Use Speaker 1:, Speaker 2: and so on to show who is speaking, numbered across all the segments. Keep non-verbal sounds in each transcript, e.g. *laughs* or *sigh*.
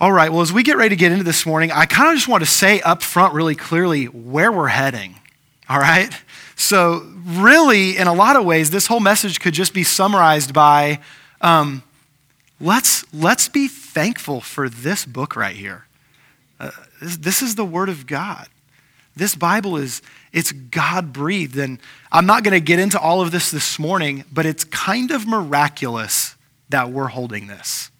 Speaker 1: All right, well, as we get ready to get into this morning, I kind of just want to say up front really clearly where we're heading. All right? So, really, in a lot of ways, this whole message could just be summarized by um, let's, let's be thankful for this book right here. Uh, this, this is the Word of God. This Bible is, it's God breathed. And I'm not going to get into all of this this morning, but it's kind of miraculous that we're holding this.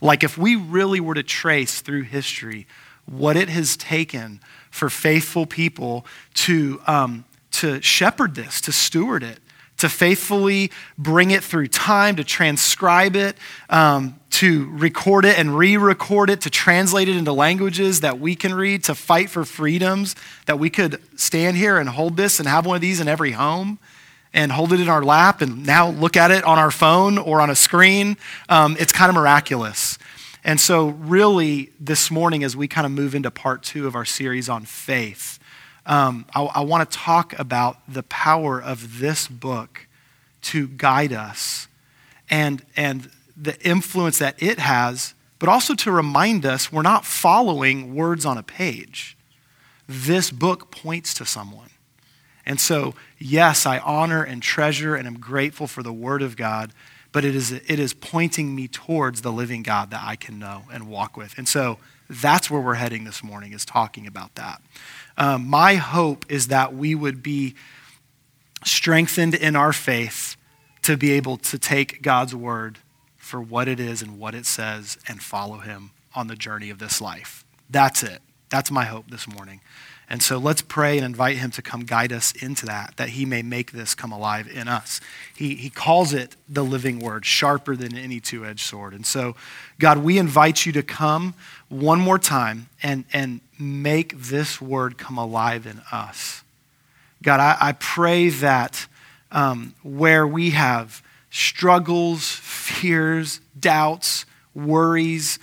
Speaker 1: Like, if we really were to trace through history what it has taken for faithful people to, um, to shepherd this, to steward it, to faithfully bring it through time, to transcribe it, um, to record it and re record it, to translate it into languages that we can read, to fight for freedoms, that we could stand here and hold this and have one of these in every home and hold it in our lap and now look at it on our phone or on a screen. Um, it's kind of miraculous. And so, really, this morning, as we kind of move into part two of our series on faith, um, I, I want to talk about the power of this book to guide us and, and the influence that it has, but also to remind us we're not following words on a page. This book points to someone. And so, yes, I honor and treasure and am grateful for the Word of God, but it is, it is pointing me towards the living God that I can know and walk with. And so, that's where we're heading this morning, is talking about that. Um, my hope is that we would be strengthened in our faith to be able to take God's Word for what it is and what it says and follow Him on the journey of this life. That's it. That's my hope this morning. And so let's pray and invite him to come guide us into that, that he may make this come alive in us. He, he calls it the living word, sharper than any two edged sword. And so, God, we invite you to come one more time and, and make this word come alive in us. God, I, I pray that um, where we have struggles, fears, doubts, worries,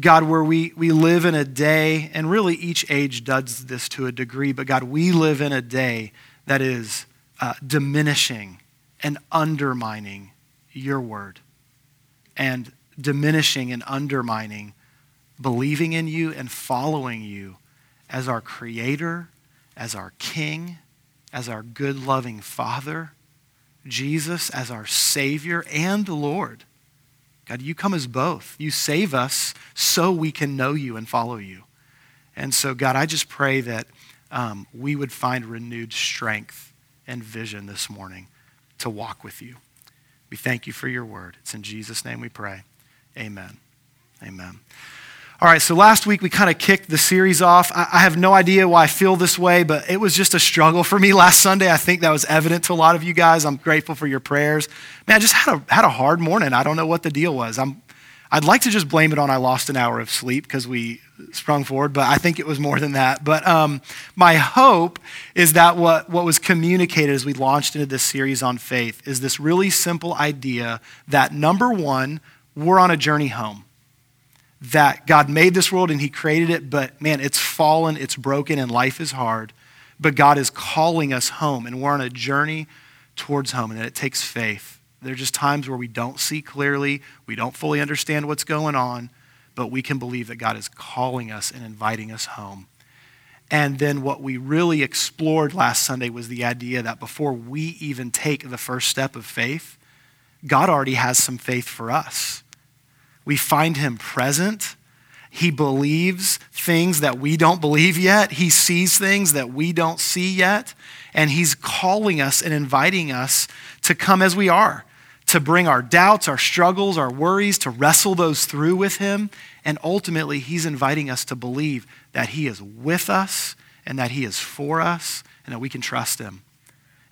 Speaker 1: God, where we, we live in a day, and really each age does this to a degree, but God, we live in a day that is uh, diminishing and undermining your word, and diminishing and undermining believing in you and following you as our creator, as our king, as our good, loving father, Jesus as our Savior and Lord. God, you come as both. You save us so we can know you and follow you. And so, God, I just pray that um, we would find renewed strength and vision this morning to walk with you. We thank you for your word. It's in Jesus' name we pray. Amen. Amen. All right, so last week we kind of kicked the series off. I, have no idea why I feel this way, but it was just a struggle for me *laughs* last Sunday. I think that was evident to a lot of you guys. I'm grateful for your prayers. Man, I just had a, had a hard morning. I don't know what the deal was. I'm, I'd like to just blame it on I lost an hour of sleep because we sprung forward, but I think it was more than that. But um, my hope is that what, what was communicated as we launched into this series on faith is this really simple idea that number one, we're on a journey home that God made this world and He created it, but man, it's fallen, it's broken, and life is hard. But God is calling us home, and we're on a journey towards home, and it takes faith. There are just times where we don't see clearly, we don't fully understand what's going on, but we can believe that God is calling us and inviting us home. And then what we really explored last Sunday was the idea that before we even take the first step of faith, God already has some faith for us. We find him present. He believes things that we don't believe yet. He sees things that we don't see yet. And he's calling us and inviting us to come as we are, to bring our doubts, our struggles, our worries, to wrestle those through with him. And ultimately, he's inviting us to believe that he is with us and that he is for us and that we can trust him.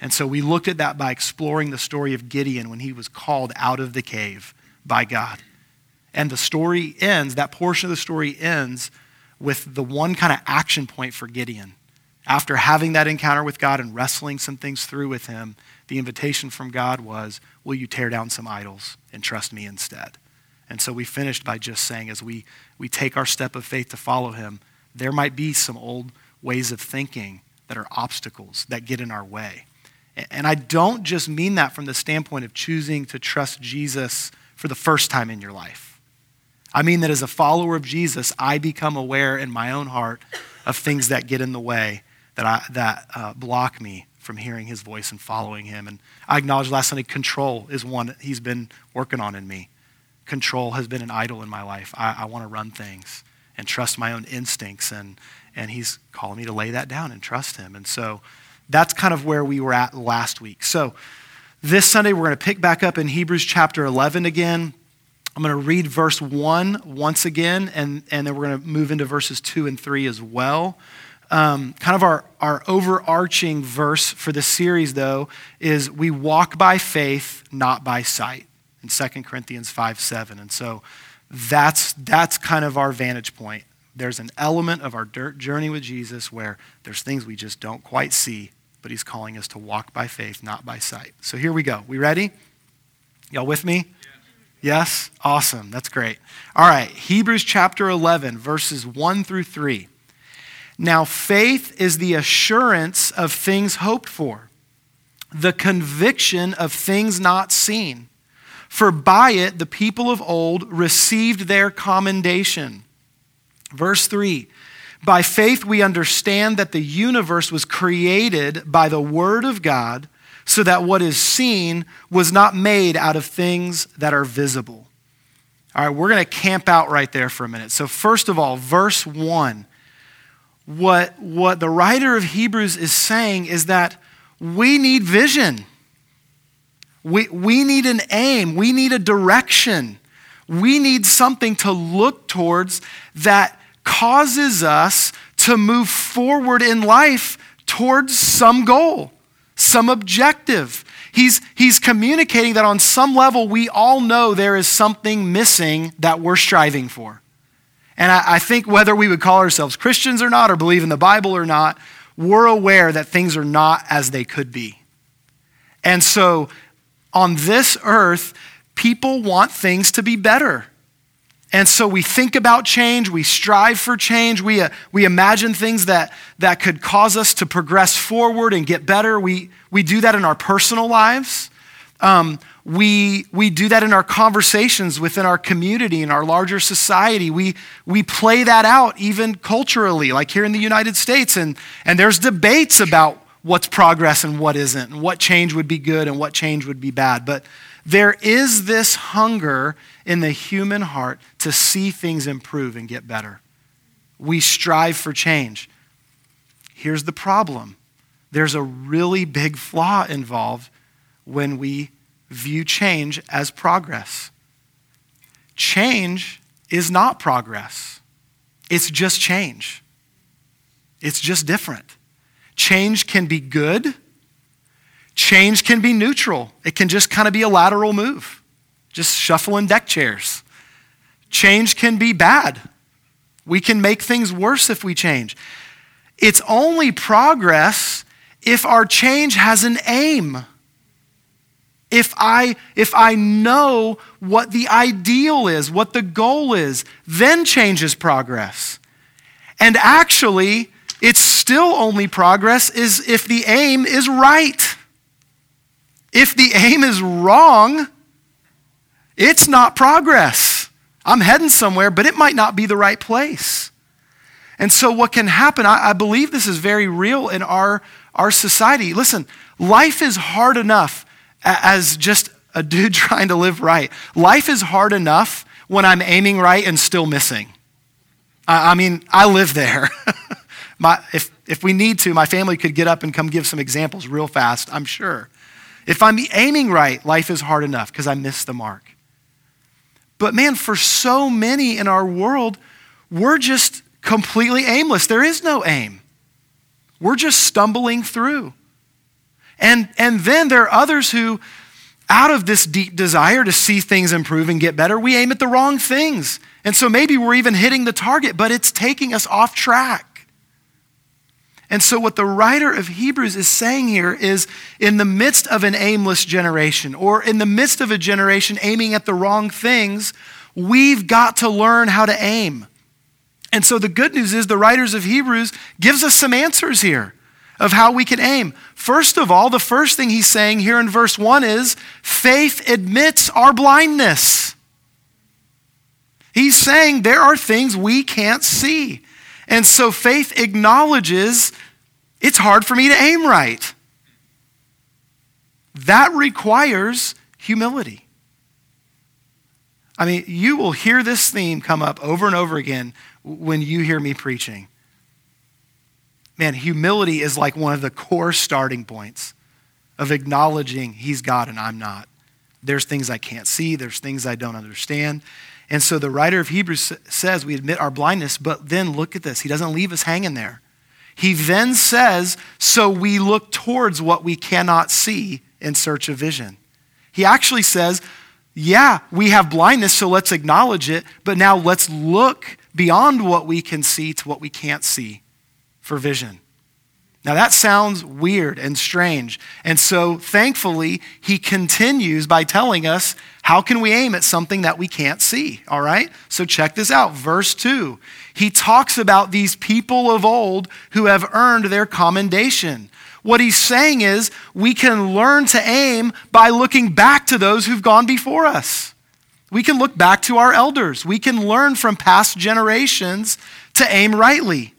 Speaker 1: And so we looked at that by exploring the story of Gideon when he was called out of the cave by God. And the story ends, that portion of the story ends with the one kind of action point for Gideon. After having that encounter with God and wrestling some things through with him, the invitation from God was, Will you tear down some idols and trust me instead? And so we finished by just saying, as we, we take our step of faith to follow him, there might be some old ways of thinking that are obstacles that get in our way. And I don't just mean that from the standpoint of choosing to trust Jesus for the first time in your life. I mean that as a follower of Jesus, I become aware in my own heart of things that get in the way, that, I, that uh, block me from hearing his voice and following him. And I acknowledged last Sunday control is one he's been working on in me. Control has been an idol in my life. I, I want to run things and trust my own instincts. And, and he's calling me to lay that down and trust him. And so that's kind of where we were at last week. So this Sunday, we're going to pick back up in Hebrews chapter 11 again. I'm going to read verse 1 once again, and, and then we're going to move into verses 2 and 3 as well. Um, kind of our, our overarching verse for the series, though, is we walk by faith, not by sight, in 2 Corinthians 5 7. And so that's, that's kind of our vantage point. There's an element of our dirt journey with Jesus where there's things we just don't quite see, but he's calling us to walk by faith, not by sight. So here we go. We ready? Y'all with me? Yes? Awesome. That's great. All right. Hebrews chapter 11, verses 1 through 3. Now, faith is the assurance of things hoped for, the conviction of things not seen. For by it the people of old received their commendation. Verse 3 By faith we understand that the universe was created by the Word of God, so that what is seen was not made out of things that are visible. All right, we're going to camp out right there for a minute. So, first of all, verse 1 what, what the writer of Hebrews is saying is that we need vision. We, we need an aim. We need a direction. We need something to look towards that causes us to move forward in life towards some goal, some objective. He's, he's communicating that on some level, we all know there is something missing that we're striving for. And I, I think whether we would call ourselves Christians or not, or believe in the Bible or not, we're aware that things are not as they could be. And so on this earth, people want things to be better. And so we think about change, we strive for change, we, uh, we imagine things that, that could cause us to progress forward and get better. We, we do that in our personal lives. Um, we, we do that in our conversations within our community, in our larger society. We, we play that out even culturally, like here in the United States. And, and there's debates about what's progress and what isn't, and what change would be good and what change would be bad. But there is this hunger in the human heart to see things improve and get better. We strive for change. Here's the problem there's a really big flaw involved when we view change as progress. Change is not progress, it's just change. It's just different. Change can be good, change can be neutral. It can just kind of be a lateral move, just shuffling deck chairs. Change can be bad. We can make things worse if we change. It's only progress if our change has an aim if I, if I know what the ideal is, what the goal is, then change is progress. And actually, it's still only progress is if the aim is right. If the aim is wrong, it's not progress. I'm heading somewhere, but it might not be the right place. And so, what can happen, I, I believe this is very real in our, our society. Listen, life is hard enough as just a dude *laughs* trying to live right. Life is hard enough when I'm aiming right and still missing. I, mean, I live there. *laughs* my, if, if we need to, my family could get up and come give some examples real fast, I'm sure. If I'm aiming right, life is hard enough because I miss the mark. But man, for so many in our world, we're just completely aimless. There is no aim. We're just stumbling through. And, and then there are others who, out of this deep desire to see things improve and get better, we aim at the wrong things. And so maybe we're even hitting the target, but it's taking us off track. And so, what the writer of Hebrews is saying here is in the midst of an aimless generation, or in the midst of a generation aiming at the wrong things, we've got to learn how to aim. And so, the good news is the writers of Hebrews gives us some answers here of how we can aim. First of all, the first thing he's saying here in verse 1 is faith admits our blindness. He's saying there are things we can't see. And so faith acknowledges it's hard for me to aim right. That requires humility. I mean, you will hear this theme come up over and over again when you hear me preaching. Man, humility is like one of the core starting points of acknowledging He's God and I'm not. There's things I can't see, there's things I don't understand. And so the writer of Hebrews says we admit our blindness, but then look at this. He doesn't leave us hanging there. He then says, so we look towards what we cannot see in search of vision. He actually says, yeah, we have blindness, so let's acknowledge it, but now let's look beyond what we can see to what we can't see for vision. Now that sounds weird and strange. And so thankfully, he continues by telling us how can we aim at something that we can't see, all right? So check this out, verse 2. He talks about these people of old who have earned their commendation. What he's saying is we can learn to aim by looking back to those who've gone before us. We can look back to our elders. We can learn from past generations to aim rightly.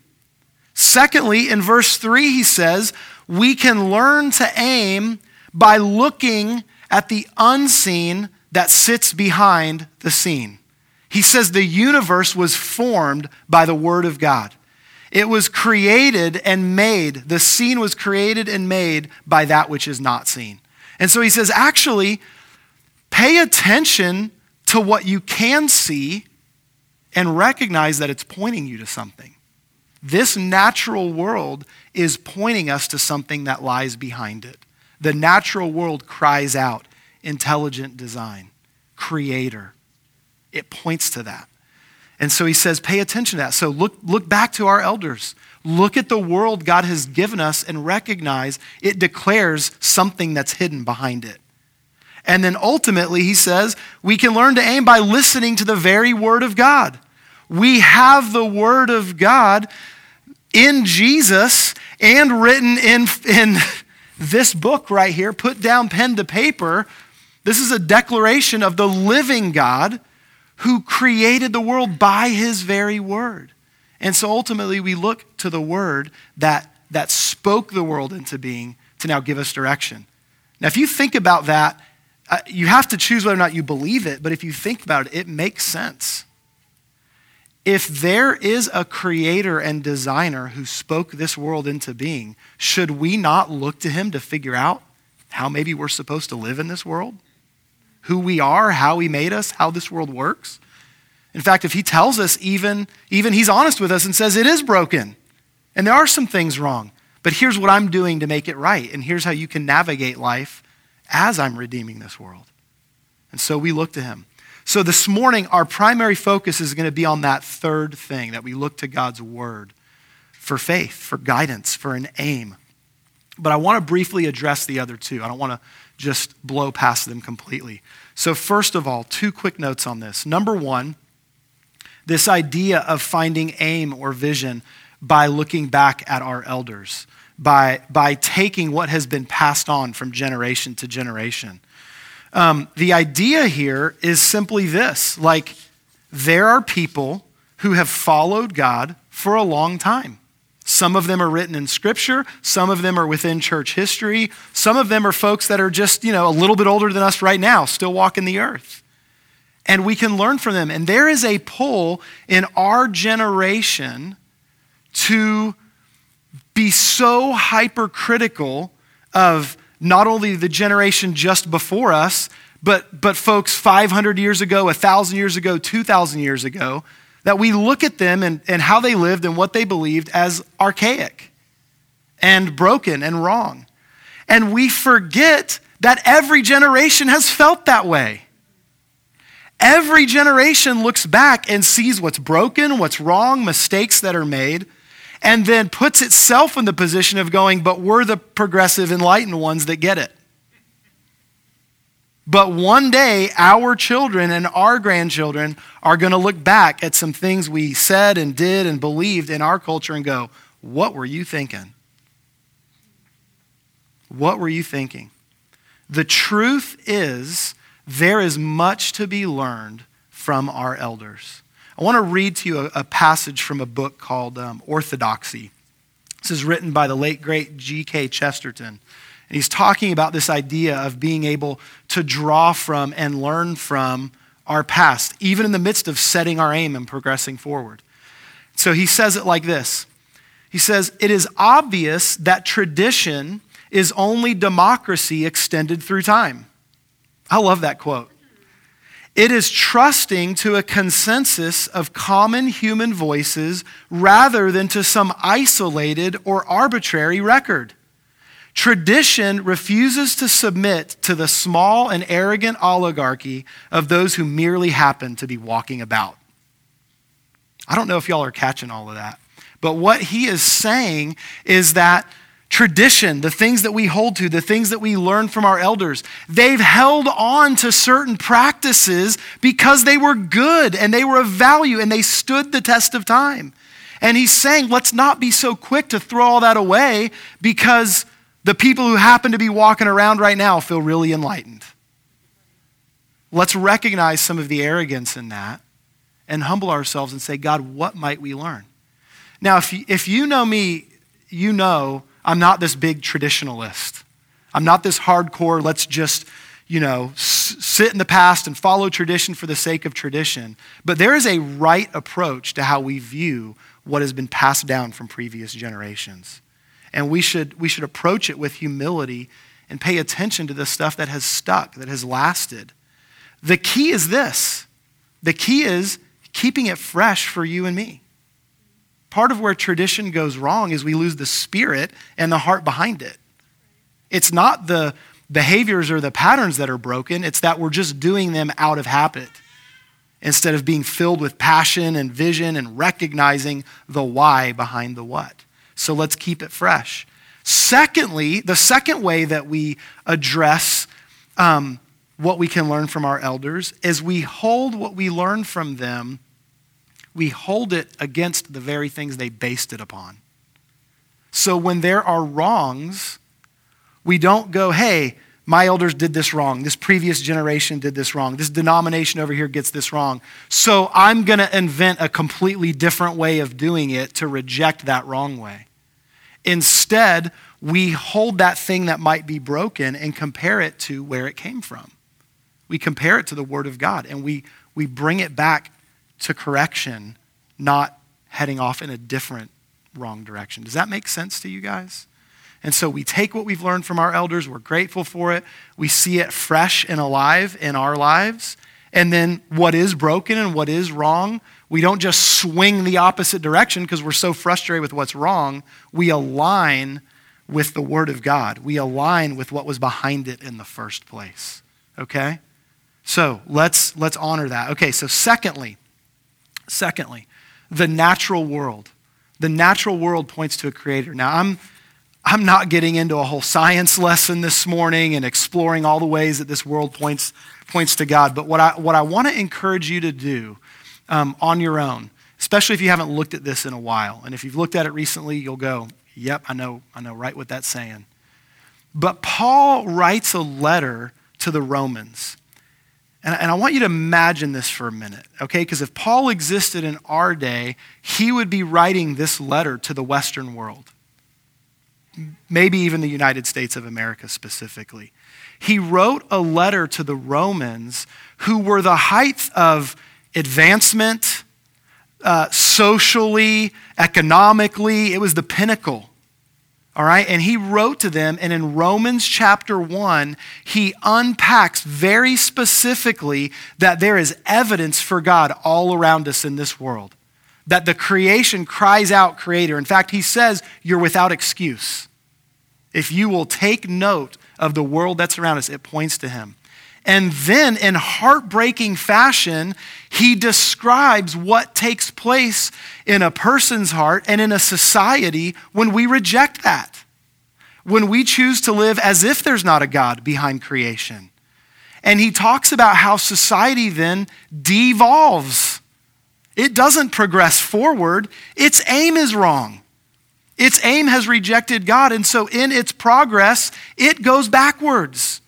Speaker 1: Secondly, in verse 3, he says, we can learn to aim by looking at the unseen that sits behind the scene. He says the universe was formed by the Word of God. It was created and made. The scene was created and made by that which is not seen. And so he says, actually, pay attention to what you can see and recognize that it's pointing you to something. This natural world is pointing us to something that lies behind it. The natural world cries out intelligent design, creator. It points to that. And so he says, pay attention to that. So look, look back to our elders. Look at the world God has given us and recognize it declares something that's hidden behind it. And then ultimately, he says, we can learn to aim by listening to the very word of God. We have the Word of God in Jesus and written in, in *laughs* this book right here, put down pen to paper. This is a declaration of the living God who created the world by his very word. And so ultimately, we look to the word that, that spoke the world into being to now give us direction. Now, if you think about that, uh, you have to choose whether or not you believe it, but if you think about it, it makes sense. If there is a creator and designer who spoke this world into being, should we not look to him to figure out how maybe we're supposed to live in this world? Who we are, how he made us, how this world works? In fact, if he tells us even, even he's honest with us and says it is broken and there are some things wrong, but here's what I'm doing to make it right, and here's how you can navigate life as I'm redeeming this world. And so we look to him. So this morning, our primary focus is going to be on that third thing that we look to God's word for faith, for guidance, for an aim. But I want to briefly address the other two. I don't want to just blow past them completely. So, first of all, two quick notes on this. Number one, this idea of finding aim or vision by looking back at our elders, by, by taking what has been passed on from generation to generation. Um, the idea here is simply this like, there are people who have followed God for a long time. Some of them are written in scripture, some of them are within church history, some of them are folks that are just, you know, a little bit older than us right now, still walking the earth. And we can learn from them. And there is a pull in our generation to be so hypercritical of not only the generation just before us, but, but folks 500 years ago, 1,000 years ago, 2,000 years ago, that we look at them and, and how they lived and what they believed as archaic and broken and wrong. And we forget that every generation has felt that way. Every generation looks back and sees what's broken, what's wrong, mistakes that are made, and then puts itself in the position of going, but we're the progressive, enlightened ones that get it. But one day, our children and our grandchildren are going to look back at some things we said and did and believed in our culture and go, What were you thinking? What were you thinking? The truth is, there is much to be learned from our elders. I want to read to you a, a passage from a book called um, Orthodoxy. This is written by the late, great G.K. Chesterton. And he's talking about this idea of being able to draw from and learn from our past, even in the midst of setting our aim and progressing forward. So he says it like this He says, It is obvious that tradition is only democracy extended through time. I love that quote. It is trusting to a consensus of common human voices rather than to some isolated or arbitrary record. Tradition refuses to submit to the small and arrogant oligarchy of those who merely happen to be walking about. I don't know if y'all are catching all of that. But what he is saying is that tradition, the things that we hold to, the things that we learn from our elders, they've held on to certain practices because they were good and they were of value and they stood the test of time. And he's saying, let's not be so quick to throw all that away because the people who happen to be walking around right now feel really enlightened. Let's recognize some of the arrogance in that and humble ourselves and say, God, what might we learn? Now, if you, if you know me, you know I'm not this big traditionalist. I'm not this hardcore, let's just, you know, s- sit in the past and follow tradition for the sake of tradition. But there is a right approach to how we view what has been passed down from previous generations. And we should, we should approach it with humility and pay attention to the stuff that has stuck, that has lasted. The key is this the key is keeping it fresh for you and me. Part of where tradition goes wrong is we lose the spirit and the heart behind it. It's not the behaviors or the patterns that are broken, it's that we're just doing them out of habit instead of being filled with passion and vision and recognizing the why behind the what. So let's keep it fresh. Secondly, the second way that we address um, what we can learn from our elders is we hold what we learn from them, we hold it against the very things they based it upon. So when there are wrongs, we don't go, hey, my elders did this wrong. This previous generation did this wrong. This denomination over here gets this wrong. So I'm going to invent a completely different way of doing it to reject that wrong way. Instead, we hold that thing that might be broken and compare it to where it came from. We compare it to the Word of God and we, we bring it back to correction, not heading off in a different wrong direction. Does that make sense to you guys? And so we take what we've learned from our elders, we're grateful for it, we see it fresh and alive in our lives. And then what is broken and what is wrong, we don't just swing the opposite direction because we're so frustrated with what's wrong. We align with the Word of God, we align with what was behind it in the first place. Okay? So let's, let's honor that. Okay, so secondly, secondly, the natural world. The natural world points to a creator. Now, I'm I'm not getting into a whole science lesson this morning and exploring all the ways that this world points, points to God. But what I, what I want to encourage you to do um, on your own, especially if you haven't looked at this in a while, and if you've looked at it recently, you'll go, yep, I know, I know right what that's saying. But Paul writes a letter to the Romans. And, and I want you to imagine this for a minute, okay? Because if Paul existed in our day, he would be writing this letter to the Western world maybe even the United States of America specifically. He wrote a letter to the Romans who were the height of advancement, uh, socially, economically. It was the pinnacle. All right? And he wrote to them, and in Romans chapter 1, he unpacks very specifically that there is evidence for God all around us in this world. That the creation cries out, Creator. In fact, he says, You're without excuse. If you will take note of the world that's around us, it points to him. And then, in heartbreaking fashion, he describes what takes place in a person's heart and in a society when we reject that. When we choose to live as if there's not a God behind creation. And he talks about how society then devolves. It doesn't progress forward, its aim is wrong. Its aim has rejected God, and so in its progress, it goes backwards.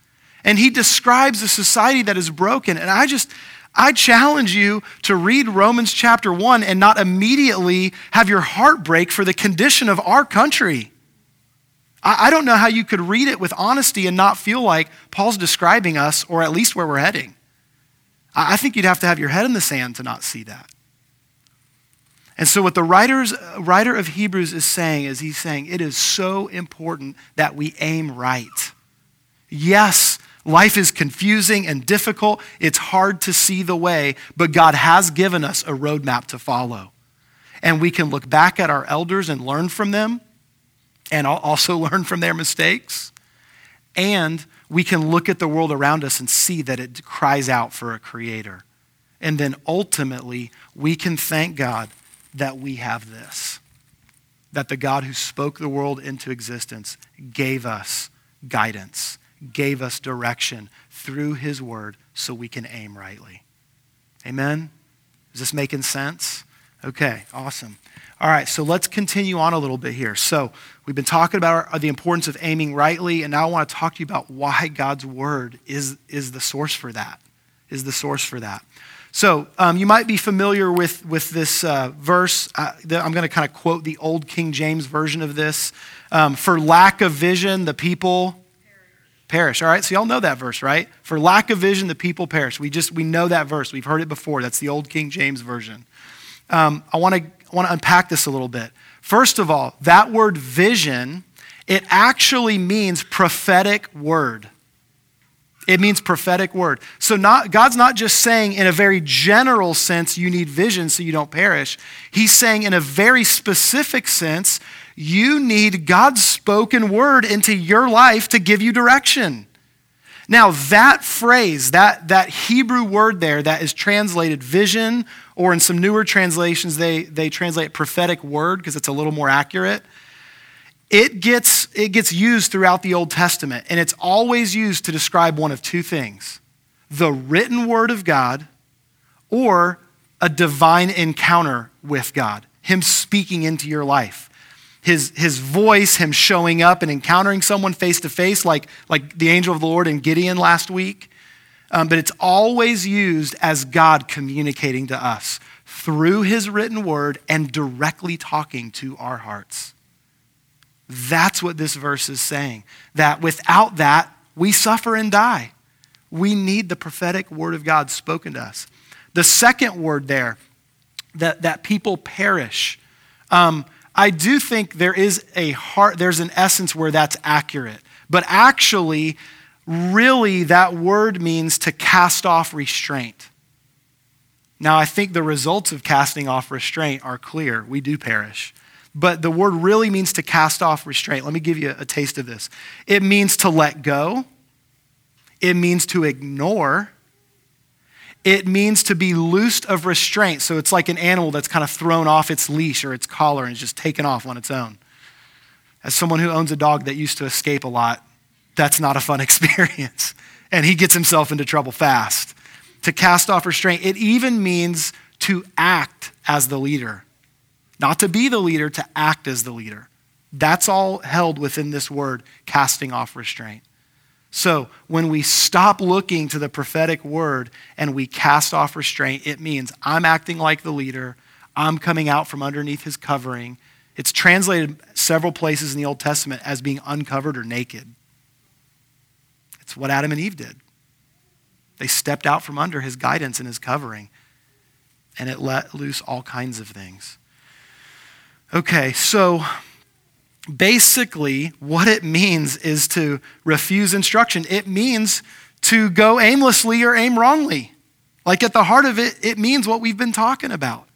Speaker 1: And he describes a society that is broken. And I just, I challenge you to read Romans chapter 1 and not immediately have your heart break for the condition of our country. I don't know how you could read it with honesty and not feel like Paul's describing us or at least where we're heading. I think you'd have to have your head in the sand to not see that. And so, what the writers, writer of Hebrews is saying is he's saying it is so important that we aim right. Yes, life is confusing and difficult. It's hard to see the way, but God has given us a roadmap to follow. And we can look back at our elders and learn from them, and also *laughs* learn from their mistakes. And we can look at the world around us and see that it cries out for a creator. And then ultimately, we can thank God that we have this. That the God who spoke the world into existence gave us guidance, gave us direction through his word so we can aim rightly. Amen? Is this making sense? Okay, awesome. All right, so let's continue on a little bit here. So, we've been talking about our, the importance of aiming rightly, and now I want to talk to you about why God's word is, is the source for that. Is the source for that. So um, you might be familiar with, with this uh, verse. Uh, I'm going to kind of quote the old King James version of this. Um, For lack of vision, the people perish. All right, so y'all know that verse, right? For lack of vision, the people perish. We just we know that verse. We've heard it before. That's the old King James version. Um, I want to want to unpack this a little bit. First of all, that word vision, it actually means prophetic word. It means prophetic word. So not, God's not just saying in a very general sense you need vision so you don't perish. He's saying in a very specific sense you need God's spoken word into your life to give you direction. Now, that phrase, that, that Hebrew word there that is translated vision, or in some newer translations, they, they translate prophetic word because it's a little more accurate it gets, it gets used throughout the Old Testament, and it's always used to describe one of two things the written word of God or a divine encounter with God, Him speaking into your life. His, his voice, him showing up and encountering someone face to face, like like the angel of the Lord in Gideon last week. Um, but it's always used as God communicating to us through his written word and directly talking to our hearts. That's what this verse is saying. That without that, we suffer and die. We need the prophetic word of God spoken to us. The second word there, that, that people perish. Um, I do think there is a heart, there's an essence where that's accurate. But actually, really, that word means to cast off restraint. Now, I think the results of casting off restraint are clear. We do perish. But the word really means to cast off restraint. Let me give you a taste of this. It means to let go, it means to ignore, it means to be loosed of restraint. So it's like an animal that's kind of thrown off its leash or its collar and is just taken off on its own. As someone who owns a dog that used to escape a lot, that's not a fun *laughs* experience. And he gets himself into trouble fast. To cast off restraint, it even means to act as the leader. Not to be the leader, to act as the leader. That's all held within this word, casting off restraint. So when we stop looking to the prophetic word and we cast off restraint, it means I'm acting like the leader, I'm coming out from underneath his covering. It's translated several places in the Old Testament as being uncovered or naked. It's what Adam and Eve did. They stepped out from under his guidance and his covering, and it let loose all kinds of things. Okay, so basically, what it means is to refuse instruction. It means to go aimlessly or aim wrongly. Like at the heart of it, it means what we've been talking about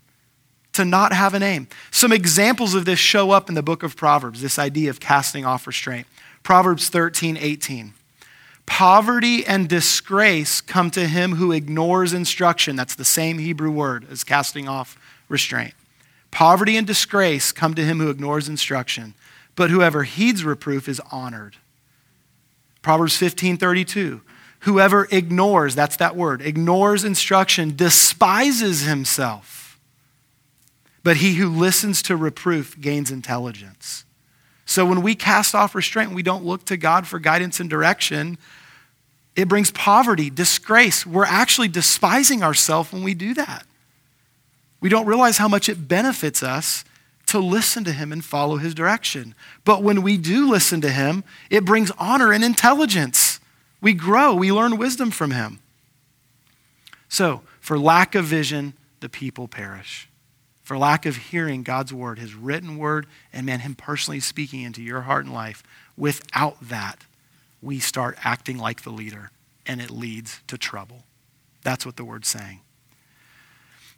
Speaker 1: to not have an aim. Some examples of this show up in the book of Proverbs, this idea of casting off restraint. Proverbs 13, 18. Poverty and disgrace come to him who ignores instruction. That's the same Hebrew word as casting off restraint. Poverty and disgrace come to him who ignores instruction, but whoever heeds reproof is honored. Proverbs 15 32. Whoever ignores, that's that word, ignores instruction despises himself. But he who listens to reproof gains intelligence. So when we cast off restraint, we don't look to God for guidance and direction. It brings poverty, disgrace. We're actually despising ourselves when we do that. We don't realize how much it benefits us to listen to him and follow his direction. But when we do listen to him, it brings honor and intelligence. We grow, we learn wisdom from him. So, for lack of vision, the people perish. For lack of hearing God's word, his written word, and man, him personally speaking into your heart and life, without that, we start acting like the leader, and it leads to trouble. That's what the word's saying.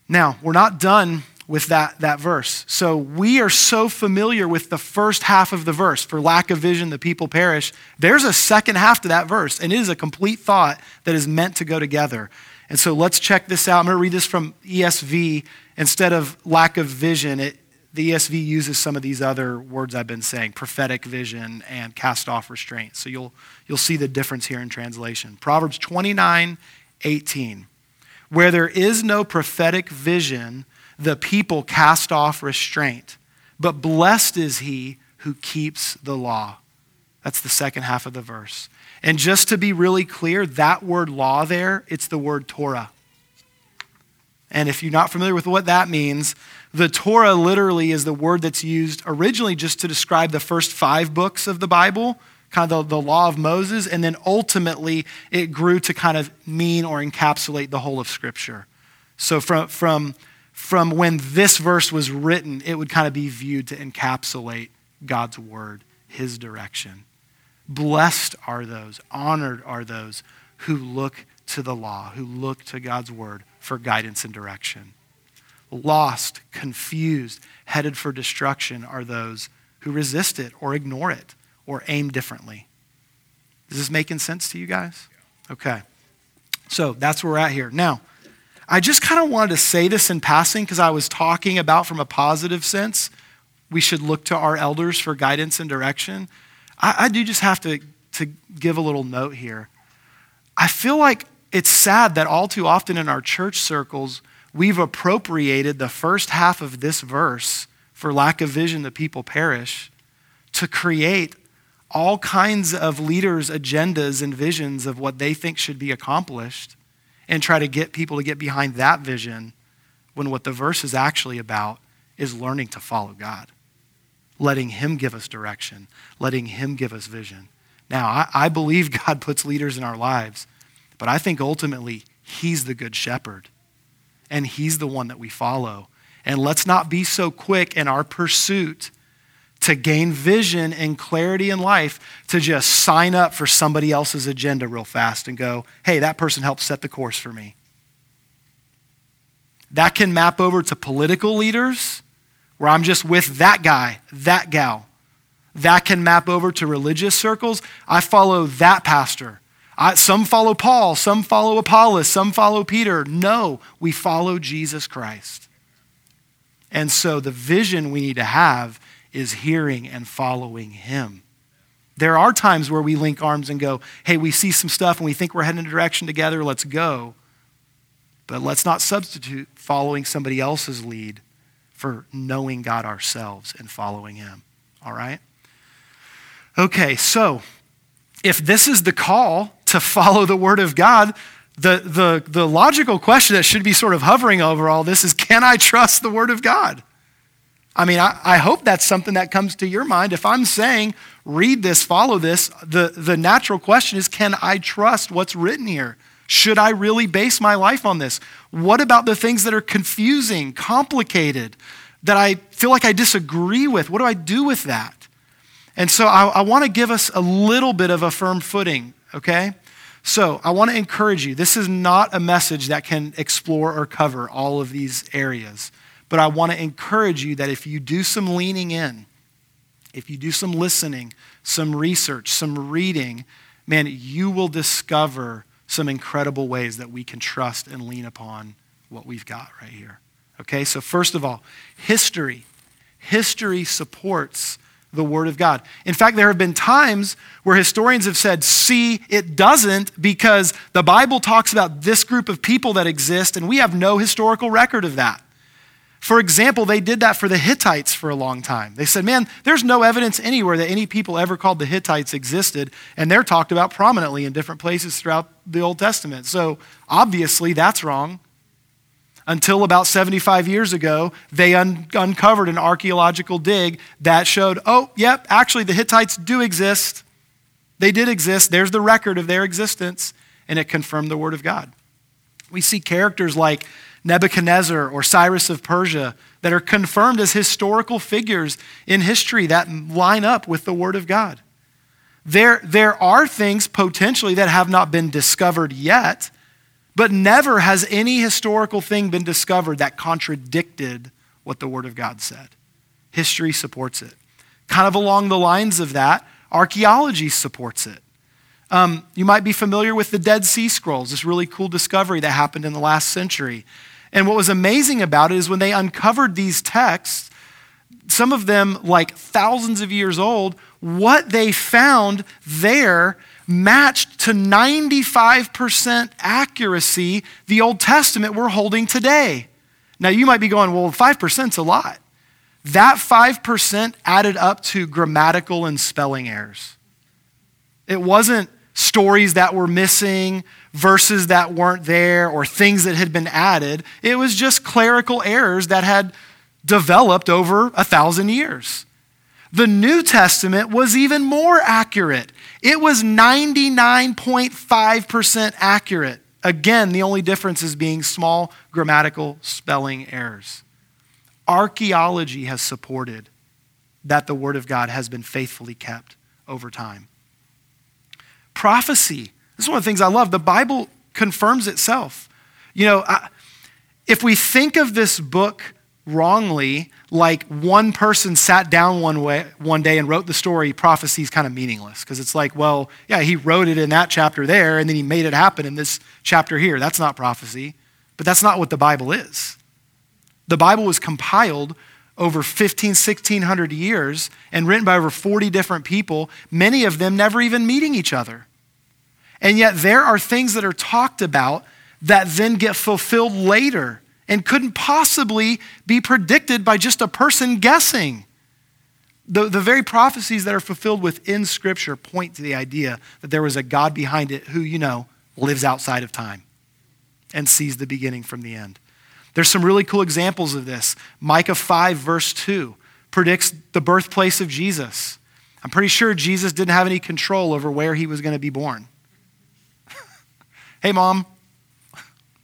Speaker 1: Now, we're not done with that, that verse. So we are so familiar with the first half of the verse. For lack of vision, the people perish. There's a second half to that verse, and it is a complete thought that is meant to go together. And so let's check this out. I'm going to read this from ESV. Instead of lack of vision, it, the ESV uses some of these other words I've been saying prophetic vision and cast off restraint. So you'll, you'll see the difference here in translation. Proverbs 29 18. Where there is no prophetic vision, the people cast off restraint. But blessed is he who keeps the law. That's the second half of the verse. And just to be really clear, that word law there, it's the word Torah. And if you're not familiar with what that means, the Torah literally is the word that's used originally just to describe the first five books of the Bible, kind of the, the law of Moses, and then ultimately it grew to kind of mean or encapsulate the whole of Scripture. So from, from, from when this verse was written, it would kind of be viewed to encapsulate God's word, his direction. Blessed are those, honored are those who look to the law, who look to God's word for guidance and direction. Lost, confused, headed for destruction are those who resist it or ignore it or aim differently. Is this making sense to you guys? Okay. So that's where we're at here. Now, I just kind of wanted to say this in passing because I was talking about from a positive sense. We should look to our elders for guidance and direction. I, I do just have to, to give a little note here. I feel like it's sad that all too often in our church circles, we've appropriated the first half of this verse for lack of vision, the people perish, to create all kinds of leaders' agendas and visions of what they think should be accomplished and try to get people to get behind that vision when what the verse is actually about is learning to follow God, letting Him give us direction, letting Him give us vision. Now, I, I believe *laughs* God puts leaders in our lives, but I think ultimately He's the good shepherd and He's the one that we follow. And let's not be so quick in our pursuit to gain vision and clarity in life to just sign up for somebody else's agenda real fast and go, hey, that person helped set the course for me. That can map over to political leaders where I'm just with that guy, that gal. That can map over to religious circles. I follow that pastor. I, some follow Paul, some follow Apollos, some follow Peter. No, we follow Jesus Christ. And so the vision we need to have is hearing and following Him. There are times where we link arms and go, hey, we see some stuff and we think we're heading in a direction together, let's go. But let's not substitute following somebody else's lead for knowing God ourselves and following Him. All right? Okay, so if this is the call to follow the Word of God, the, the, the logical question that should be sort of hovering over all this is can I trust the Word of God? I mean, I, I, hope that's something that comes to your mind. If I'm saying, read this, follow this, the, the natural question is, can I trust what's written here? Should I really base my life on this? What about the things that are confusing, complicated, that I feel like I disagree with? What do I do with that? And so I, I want to give us a little bit of a firm footing, okay? So I want to encourage you. This is not a message that can explore or cover all of these areas. But I want to encourage you that if you do some leaning in, if you do some listening, some research, some reading, man, you will discover some incredible ways that we can trust and lean upon what we've got right here. Okay, so first of all, history. History supports the Word of God. In fact, there have been times where historians have said, see, it doesn't because the Bible talks about this group of people that exist, and we have no historical record of that. For example, they did that for the Hittites for a long time. They said, man, there's no evidence anywhere that any people ever called the Hittites existed, and they're talked about prominently in different places throughout the Old Testament. So obviously, that's wrong. Until about 75 years ago, they un- uncovered an archaeological dig that showed, oh, yep, actually, the Hittites do exist. They did exist. There's the record of their existence, and it confirmed the Word of God. We see characters like Nebuchadnezzar or Cyrus of Persia that are confirmed as historical figures in history that line up with the Word of God. There, there are things potentially that have not been discovered yet, but never has any historical thing been discovered that contradicted what the Word of God said. History supports it. Kind of along the lines of that, archaeology supports it. Um, you might be familiar with the Dead Sea Scrolls, this really cool discovery that happened in the last century. And what was amazing about it is when they uncovered these texts, some of them like thousands of years old, what they found there matched to 95% accuracy the Old Testament we're holding today. Now you might be going, well, 5% is a lot. That 5% added up to grammatical and spelling errors. It wasn't stories that were missing, verses that weren't there, or things that had been added. It was just clerical errors that had developed over a thousand years. The New Testament was even more accurate. It was 99.5% accurate. Again, the only difference is being small grammatical spelling errors. Archaeology has supported that the Word of God has been faithfully kept over time. Prophecy. This is one of the things I love. The Bible confirms itself. You know, I, if we think of this book wrongly, like one person sat down one way one day and wrote the story, prophecy is kind of meaningless because it's like, well, yeah, he wrote it in that chapter there, and then he made it happen in this chapter here. That's not prophecy, but that's not what the Bible is. The Bible was compiled over 15, 1600 years and written by over 40 different people, many of them never even meeting each other. And yet there are things that are talked about that then get fulfilled later and couldn't possibly be predicted by just a person guessing. The, the very prophecies that are fulfilled within Scripture point to the idea that there was a God behind it who, you know, lives outside of time and sees the beginning from the end. There's some really cool examples of this. Micah 5, verse 2, predicts the birthplace of Jesus. I'm pretty sure Jesus didn't have any control over where he was going to be born. Hey, mom,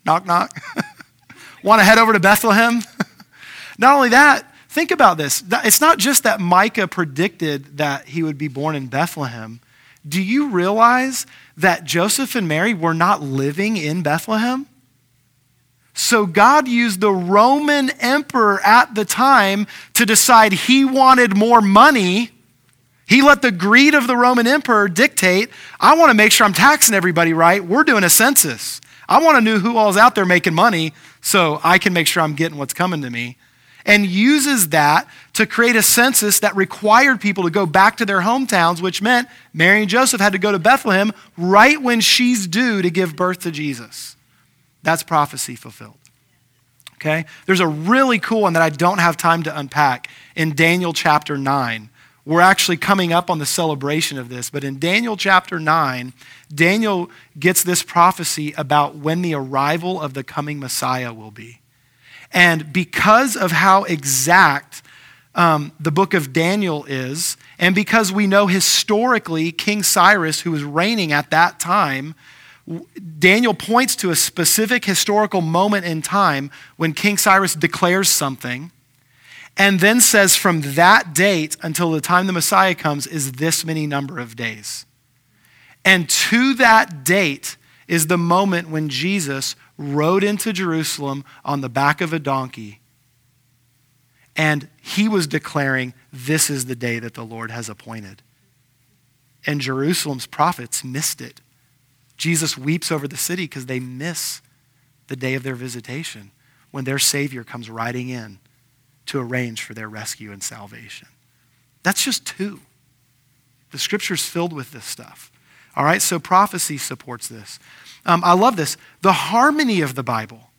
Speaker 1: knock, knock. *laughs* Want to head over to Bethlehem? *laughs* not only that, think about this. It's not just that Micah predicted that he would be born in Bethlehem. Do you realize that Joseph and Mary were not living in Bethlehem? So God used the Roman emperor at the time to decide he wanted more money. He let the greed of the Roman emperor dictate I want to make sure I'm taxing everybody right. We're doing a census. I want to know who all's out there making money so I can make sure I'm getting what's coming to me. And uses that to create a census that required people to go back to their hometowns, which meant Mary and Joseph had to go to Bethlehem right when she's due to give birth to Jesus. That's prophecy fulfilled. Okay? There's a really cool one that I don't have time to unpack in Daniel chapter 9. We're actually coming up on the celebration of this, but in Daniel chapter 9, Daniel gets this prophecy about when the arrival of the coming Messiah will be. And because of how exact um, the book of Daniel is, and because we know historically King Cyrus, who was reigning at that time, Daniel points to a specific historical moment in time when King Cyrus declares something and then says from that date until the time the Messiah comes is this many number of days. And to that date is the moment when Jesus rode into Jerusalem on the back of a donkey. And he was declaring, This is the day that the Lord has appointed. And Jerusalem's prophets missed it. Jesus weeps over the city because they miss the day of their visitation when their Savior comes riding in to arrange for their rescue and salvation. That's just two. The scripture's filled with this stuff. All right, so prophecy supports this. Um, I love this. The harmony of the Bible.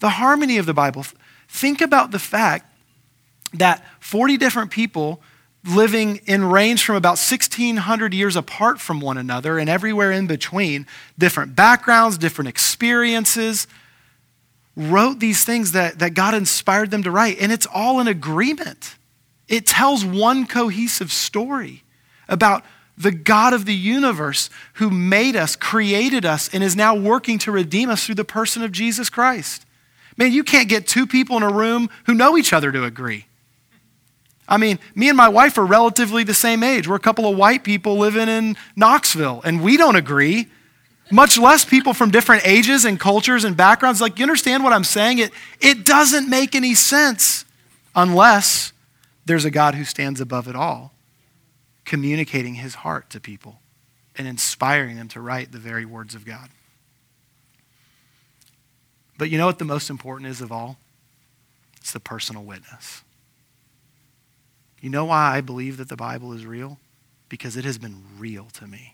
Speaker 1: The harmony of the Bible. think about the fact that 40 different people living in range from about 1600 years apart from one another and everywhere in between, different backgrounds, different experiences, wrote these things that, that God inspired them to write. And it's all in agreement. It tells one cohesive story about the God of the universe who made us, created us, and is now working to redeem us through the person of Jesus Christ. Man, you can't get two people in a room who know each other to agree. I mean, me and my wife are relatively the same age. We're a couple of white people living in Knoxville, and we don't agree, much less people from different ages and cultures and backgrounds. Like, you understand what I'm saying? It, it doesn't make any sense unless there's a God who stands above it all, communicating his heart to people and inspiring them to write the very words of God. But you know what the most important is of all? It's the personal witness. You know why I believe that the Bible is real? Because it has been real to me.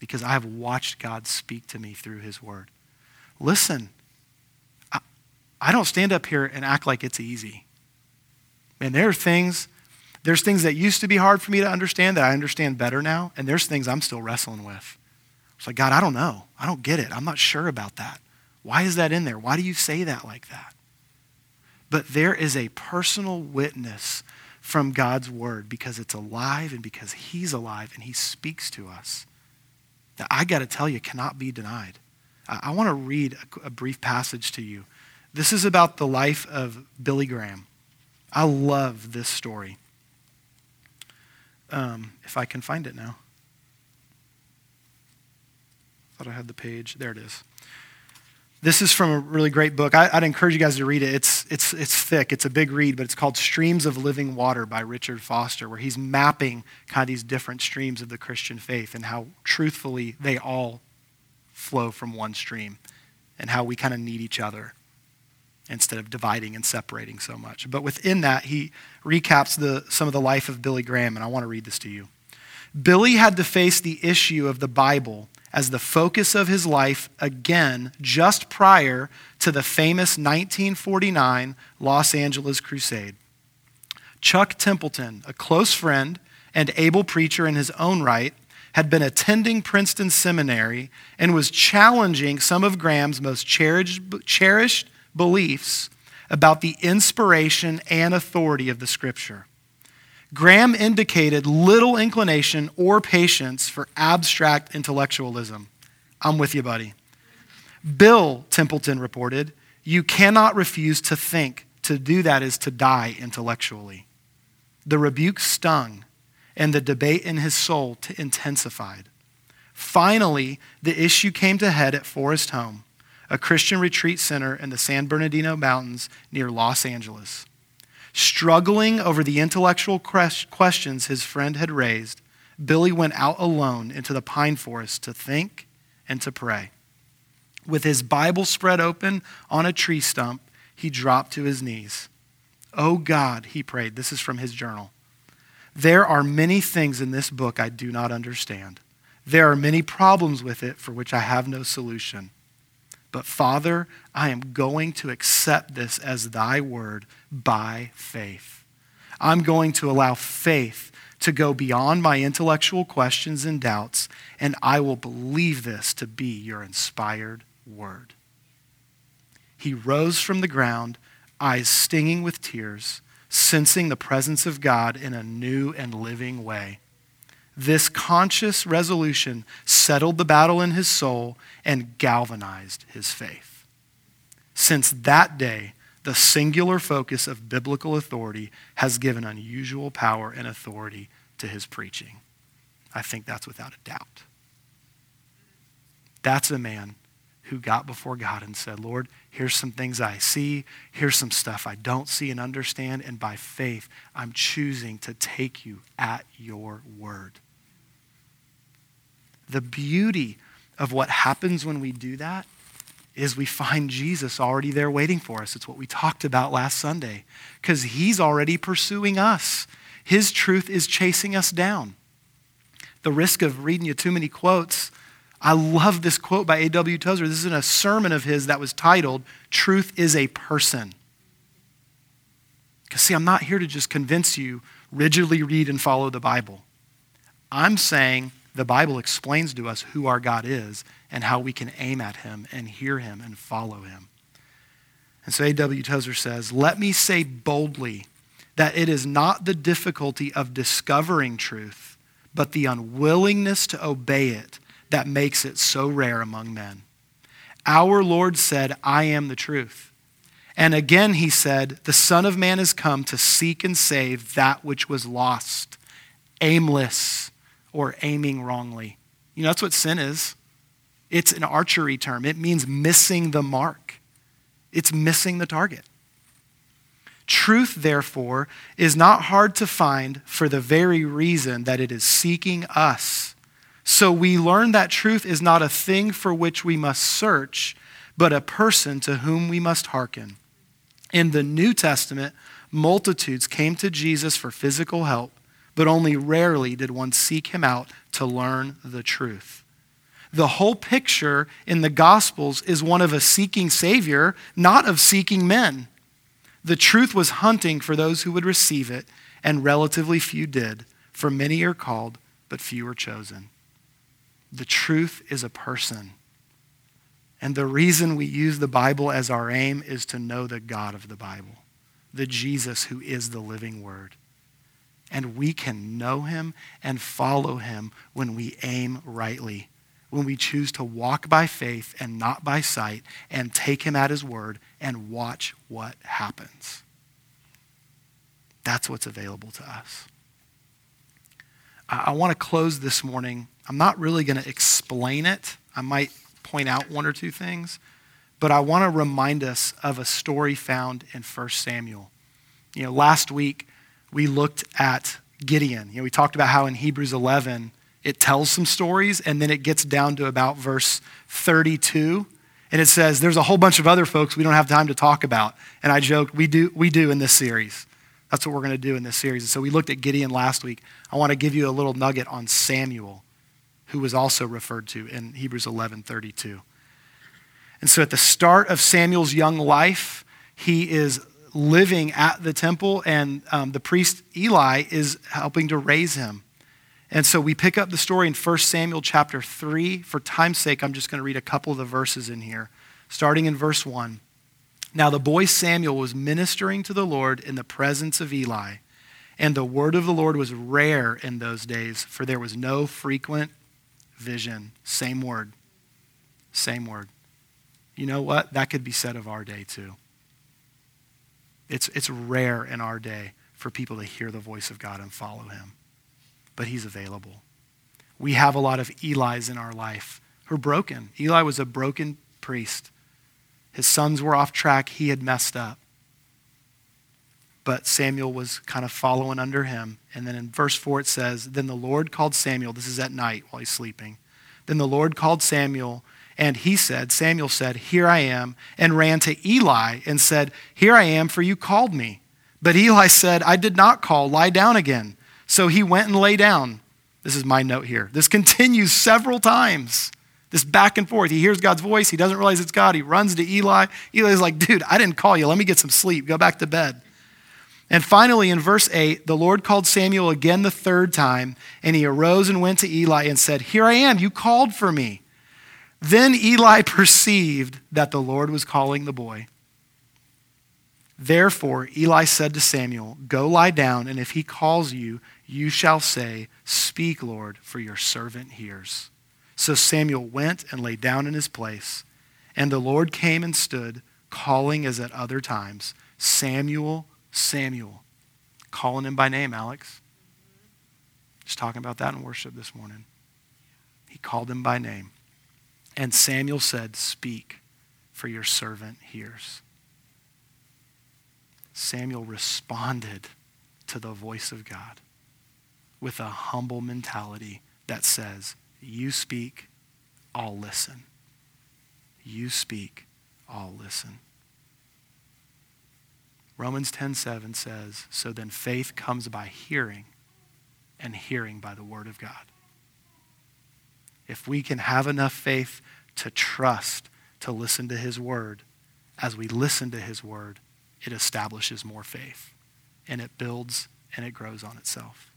Speaker 1: Because I have watched God speak to me through his word. Listen, I, I don't stand up here and act like it's easy. And there are things, there's things that used to be hard for me to understand that I understand better now, and there's things I'm still wrestling with. It's like, God, I don't know. I don't get it. I'm not sure about that. Why is that in there? Why do you say that like that? But there is a personal witness from God's word because it's alive and because He's alive and He speaks to us that I got to tell you cannot be denied. I, I want to read a, a brief passage to you. This is about the life of Billy Graham. I love this story. Um, if I can find it now. Thought I had the page. There it is. This is from a really great book. I, would encourage you guys to read it. It's, it's, it's thick, it's a big read, but it's called Streams of Living Water by Richard Foster, where he's mapping kind of these different streams of the Christian faith and how truthfully they all flow from one stream and how we kind of need each other instead of dividing and separating so much. But within that, he recaps the, some of the life of Billy Graham, and I want to read this to you. Billy had to face the issue of the Bible as the focus of his life again just prior to the famous 1949 Los Angeles Crusade. Chuck Templeton, a close friend and able preacher in his own right, had been attending Princeton Seminary and was challenging some of Graham's most cherished, beliefs about the inspiration and authority of the Scripture. Graham indicated little inclination or patience for abstract intellectualism. I'm with you, buddy. Bill Templeton reported, You cannot refuse to think. To do that is to die intellectually. The rebuke stung, and the debate in his soul intensified. Finally, the issue came to head at Forest Home, a Christian retreat center in the San Bernardino Mountains near Los Angeles. Struggling over the intellectual questions his friend had raised, Billy went out alone into the pine forest to think and to pray. With his Bible spread open on a tree stump, he dropped to his knees. Oh God, he prayed. This is from his journal. There are many things in this book I do not understand. There are many problems with it for which I have no solution. But Father, I am going to accept this as thy word by faith. I'm going to allow faith to go beyond my intellectual questions and doubts, and I will believe this to be your inspired word. He rose from the ground, eyes stinging with tears, sensing the presence of God in a new and living way. This conscious resolution settled the battle in his soul and galvanized his faith. Since that day, the singular focus of biblical authority has given unusual power and authority to his preaching. I think that's without a doubt. That's a man who got before God and said, Lord, here's some things I see, here's some stuff I don't see and understand, and by faith, I'm choosing to take you at your word. The beauty of what happens when we do that is we find Jesus already there waiting for us. It's what we talked about last Sunday because he's already pursuing us. His truth is chasing us down. The risk of reading you too many quotes. I love this quote by A.W. Tozer. This is in a sermon of his that was titled, Truth is a Person. Because, see, I'm not here to just convince you rigidly read and follow the Bible. I'm saying the Bible explains to us who our God is and how we can aim at him and hear him and follow him. And so A.W. Tozer says, Let me say boldly that it is not the difficulty of discovering truth, but the unwillingness to obey it that makes it so rare among men. Our Lord said, I am the truth. And again he said, The Son of Man has come to seek and save that which was lost, aimless, or aiming wrongly. You know, that's what sin is. It's an archery term, it means missing the mark, it's missing the target. Truth, therefore, is not hard to find for the very reason that it is seeking us. So we learn that truth is not a thing for which we must search, but a person to whom we must hearken. In the New Testament, multitudes came to Jesus for physical help, but only rarely did one seek him out to learn the truth. The whole picture in the Gospels is one of a seeking Savior, not of seeking men. The truth was hunting for those who would receive it, and relatively few did, for many are called, but few are chosen. The truth is a person. And the reason we use the Bible as our aim is to know the God of the Bible, the Jesus who is the living Word. And we can know him and follow him when we aim rightly, when we choose to walk by faith and not by sight, and take him at his word and watch what happens. That's what's available to us. I, want to close this morning. I'm not really going to explain it. I might point out one or two things, but I want to remind us of a story found in 1 Samuel. You know, last week, we looked at Gideon. You know, we talked about how in Hebrews 11 it tells some stories and then it gets down to about verse 32 and it says there's a whole bunch of other folks we don't have time to talk about. And I joked we do we do in this series. That's what we're going to do in this series. And so we looked at Gideon last week. I want to give you a little nugget on Samuel, who was also referred to in Hebrews 11:32. And so at the start of Samuel's young life, he is living at the temple, and um, the priest Eli is helping to raise him. And so we pick up the story in 1 Samuel chapter 3. For time's sake, I'm just going to read a couple of the verses in here, starting in verse 1. Now the boy Samuel was ministering to the Lord in the presence of Eli, and the word of the Lord was rare in those days, for there was no frequent vision. Same word. Same word. You know what? That could be said of our day too. It's, it's rare in our day for people to hear the voice of God and follow him, but he's available. We have a lot of Eli's in our life who are broken. Eli was a broken priest. His sons were off track, he had messed up. But Samuel was kind of following under him. And then in verse 4 it says, Then the Lord called Samuel. This is at night while he's sleeping. Then the Lord called Samuel and he said, Samuel said, Here I am, and ran to Eli and said, Here I am, for you called me. But Eli said, I did not call, lie down again. So he went and lay down. This is my note here. This continues several times. This back and forth. He hears God's voice. He doesn't realize it's God. He runs to Eli. Eli's like, dude, I didn't call you. Let me get some sleep. Go back to bed. And finally, in verse 8, the Lord called Samuel again the third time, and he arose and went to Eli and said, Here I am. You called for me. Then Eli *laughs* perceived that the Lord was calling the boy. Therefore, Eli said to Samuel, Go lie down, and if he calls you, you shall say, Speak, Lord, for your servant hears. So Samuel went and lay down in his place. And the Lord came and stood, calling as at other times, Samuel, Samuel. Calling him by name, Alex. Just talking about that in worship this morning. He called him by name. And Samuel said, Speak, for your servant hears. Samuel responded to the voice of God with a humble mentality that says, You speak, I'll listen. You speak, I'll listen. Romans 10:7 says, "So then faith comes by hearing, and hearing by the word of God." If we can have enough faith to trust, to listen to his word, as we listen to his word, it establishes more faith. and it builds and it grows on itself.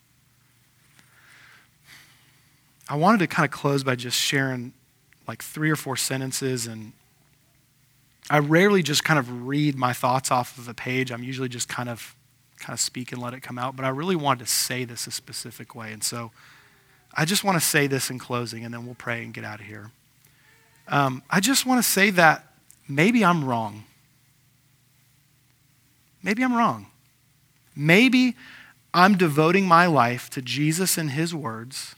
Speaker 1: I wanted to kind of close by just sharing like three or four sentences and I rarely just kind of read my thoughts off of a page. I'm usually just kind of kind of speak and let it come out, but I really wanted to say this a specific way. And so I just want to say this in closing and then we'll pray and get out of here. Um, I just want to say that maybe I'm wrong. Maybe I'm wrong. Maybe I'm devoting my life to Jesus and his words,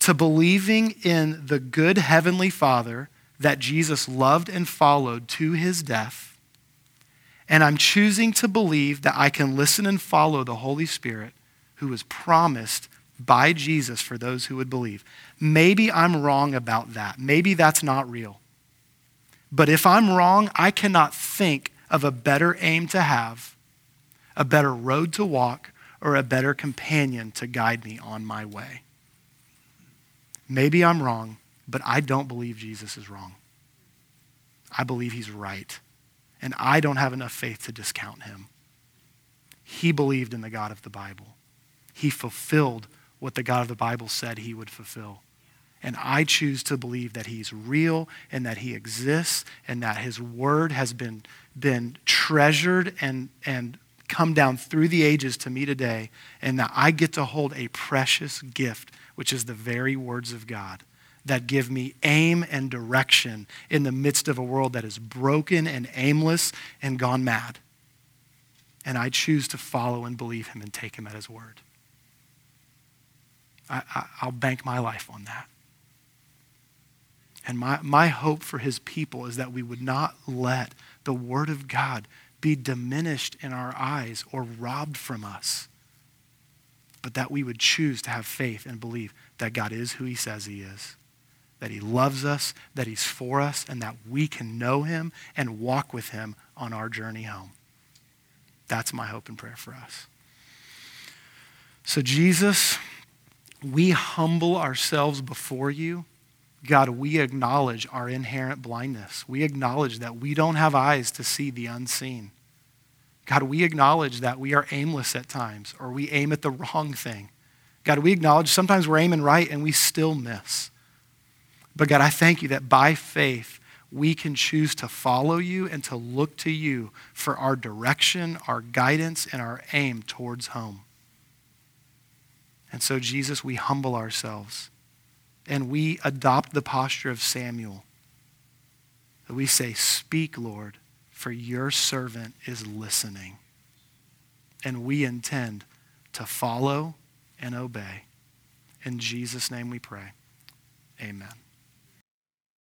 Speaker 1: to believing in the good heavenly Father that Jesus loved and followed to his death. And I'm choosing to believe that I can listen and follow the Holy Spirit who was promised by Jesus for those who would believe. Maybe I'm wrong about that. Maybe that's not real. But if I'm wrong, I cannot think of a better aim to have, a better road to walk, or a better companion to guide me on my way. Maybe I'm wrong, but I don't believe Jesus is wrong. I believe he's right. And I don't have enough faith to discount him. He believed in the God of the Bible. He fulfilled what the God of the Bible said he would fulfill. And I choose to believe that he's real and that he exists and that his word has been, been treasured and, and come down through the ages to me today, and that I get to hold a precious gift, which is the very words of God that give me aim and direction in the midst of a world that is broken and aimless and gone mad. And I choose to follow and believe him and take him at his word. I, will bank my life on that. And my, my hope for his people is that we would not let the word of God be diminished in our eyes or robbed from us, but that we would choose to have faith and believe that God is who he says he is that he loves us, that he's for us, and that we can know him and walk with him on our journey home. That's my hope and prayer for us. So, Jesus, we humble ourselves before you. God, we acknowledge our inherent blindness. We acknowledge that we don't have eyes to see the unseen. God, we acknowledge that we are aimless at times or we aim at the wrong thing. God, we acknowledge sometimes we're aiming right and we still miss. But God, I thank you that by faith, we can choose to follow you and to look to you for our direction, our guidance, and our aim towards home. And so, Jesus, we humble ourselves and we adopt the posture of Samuel. We say, Speak, Lord, for your servant is listening. And we intend to follow and obey. In Jesus' name we pray. Amen.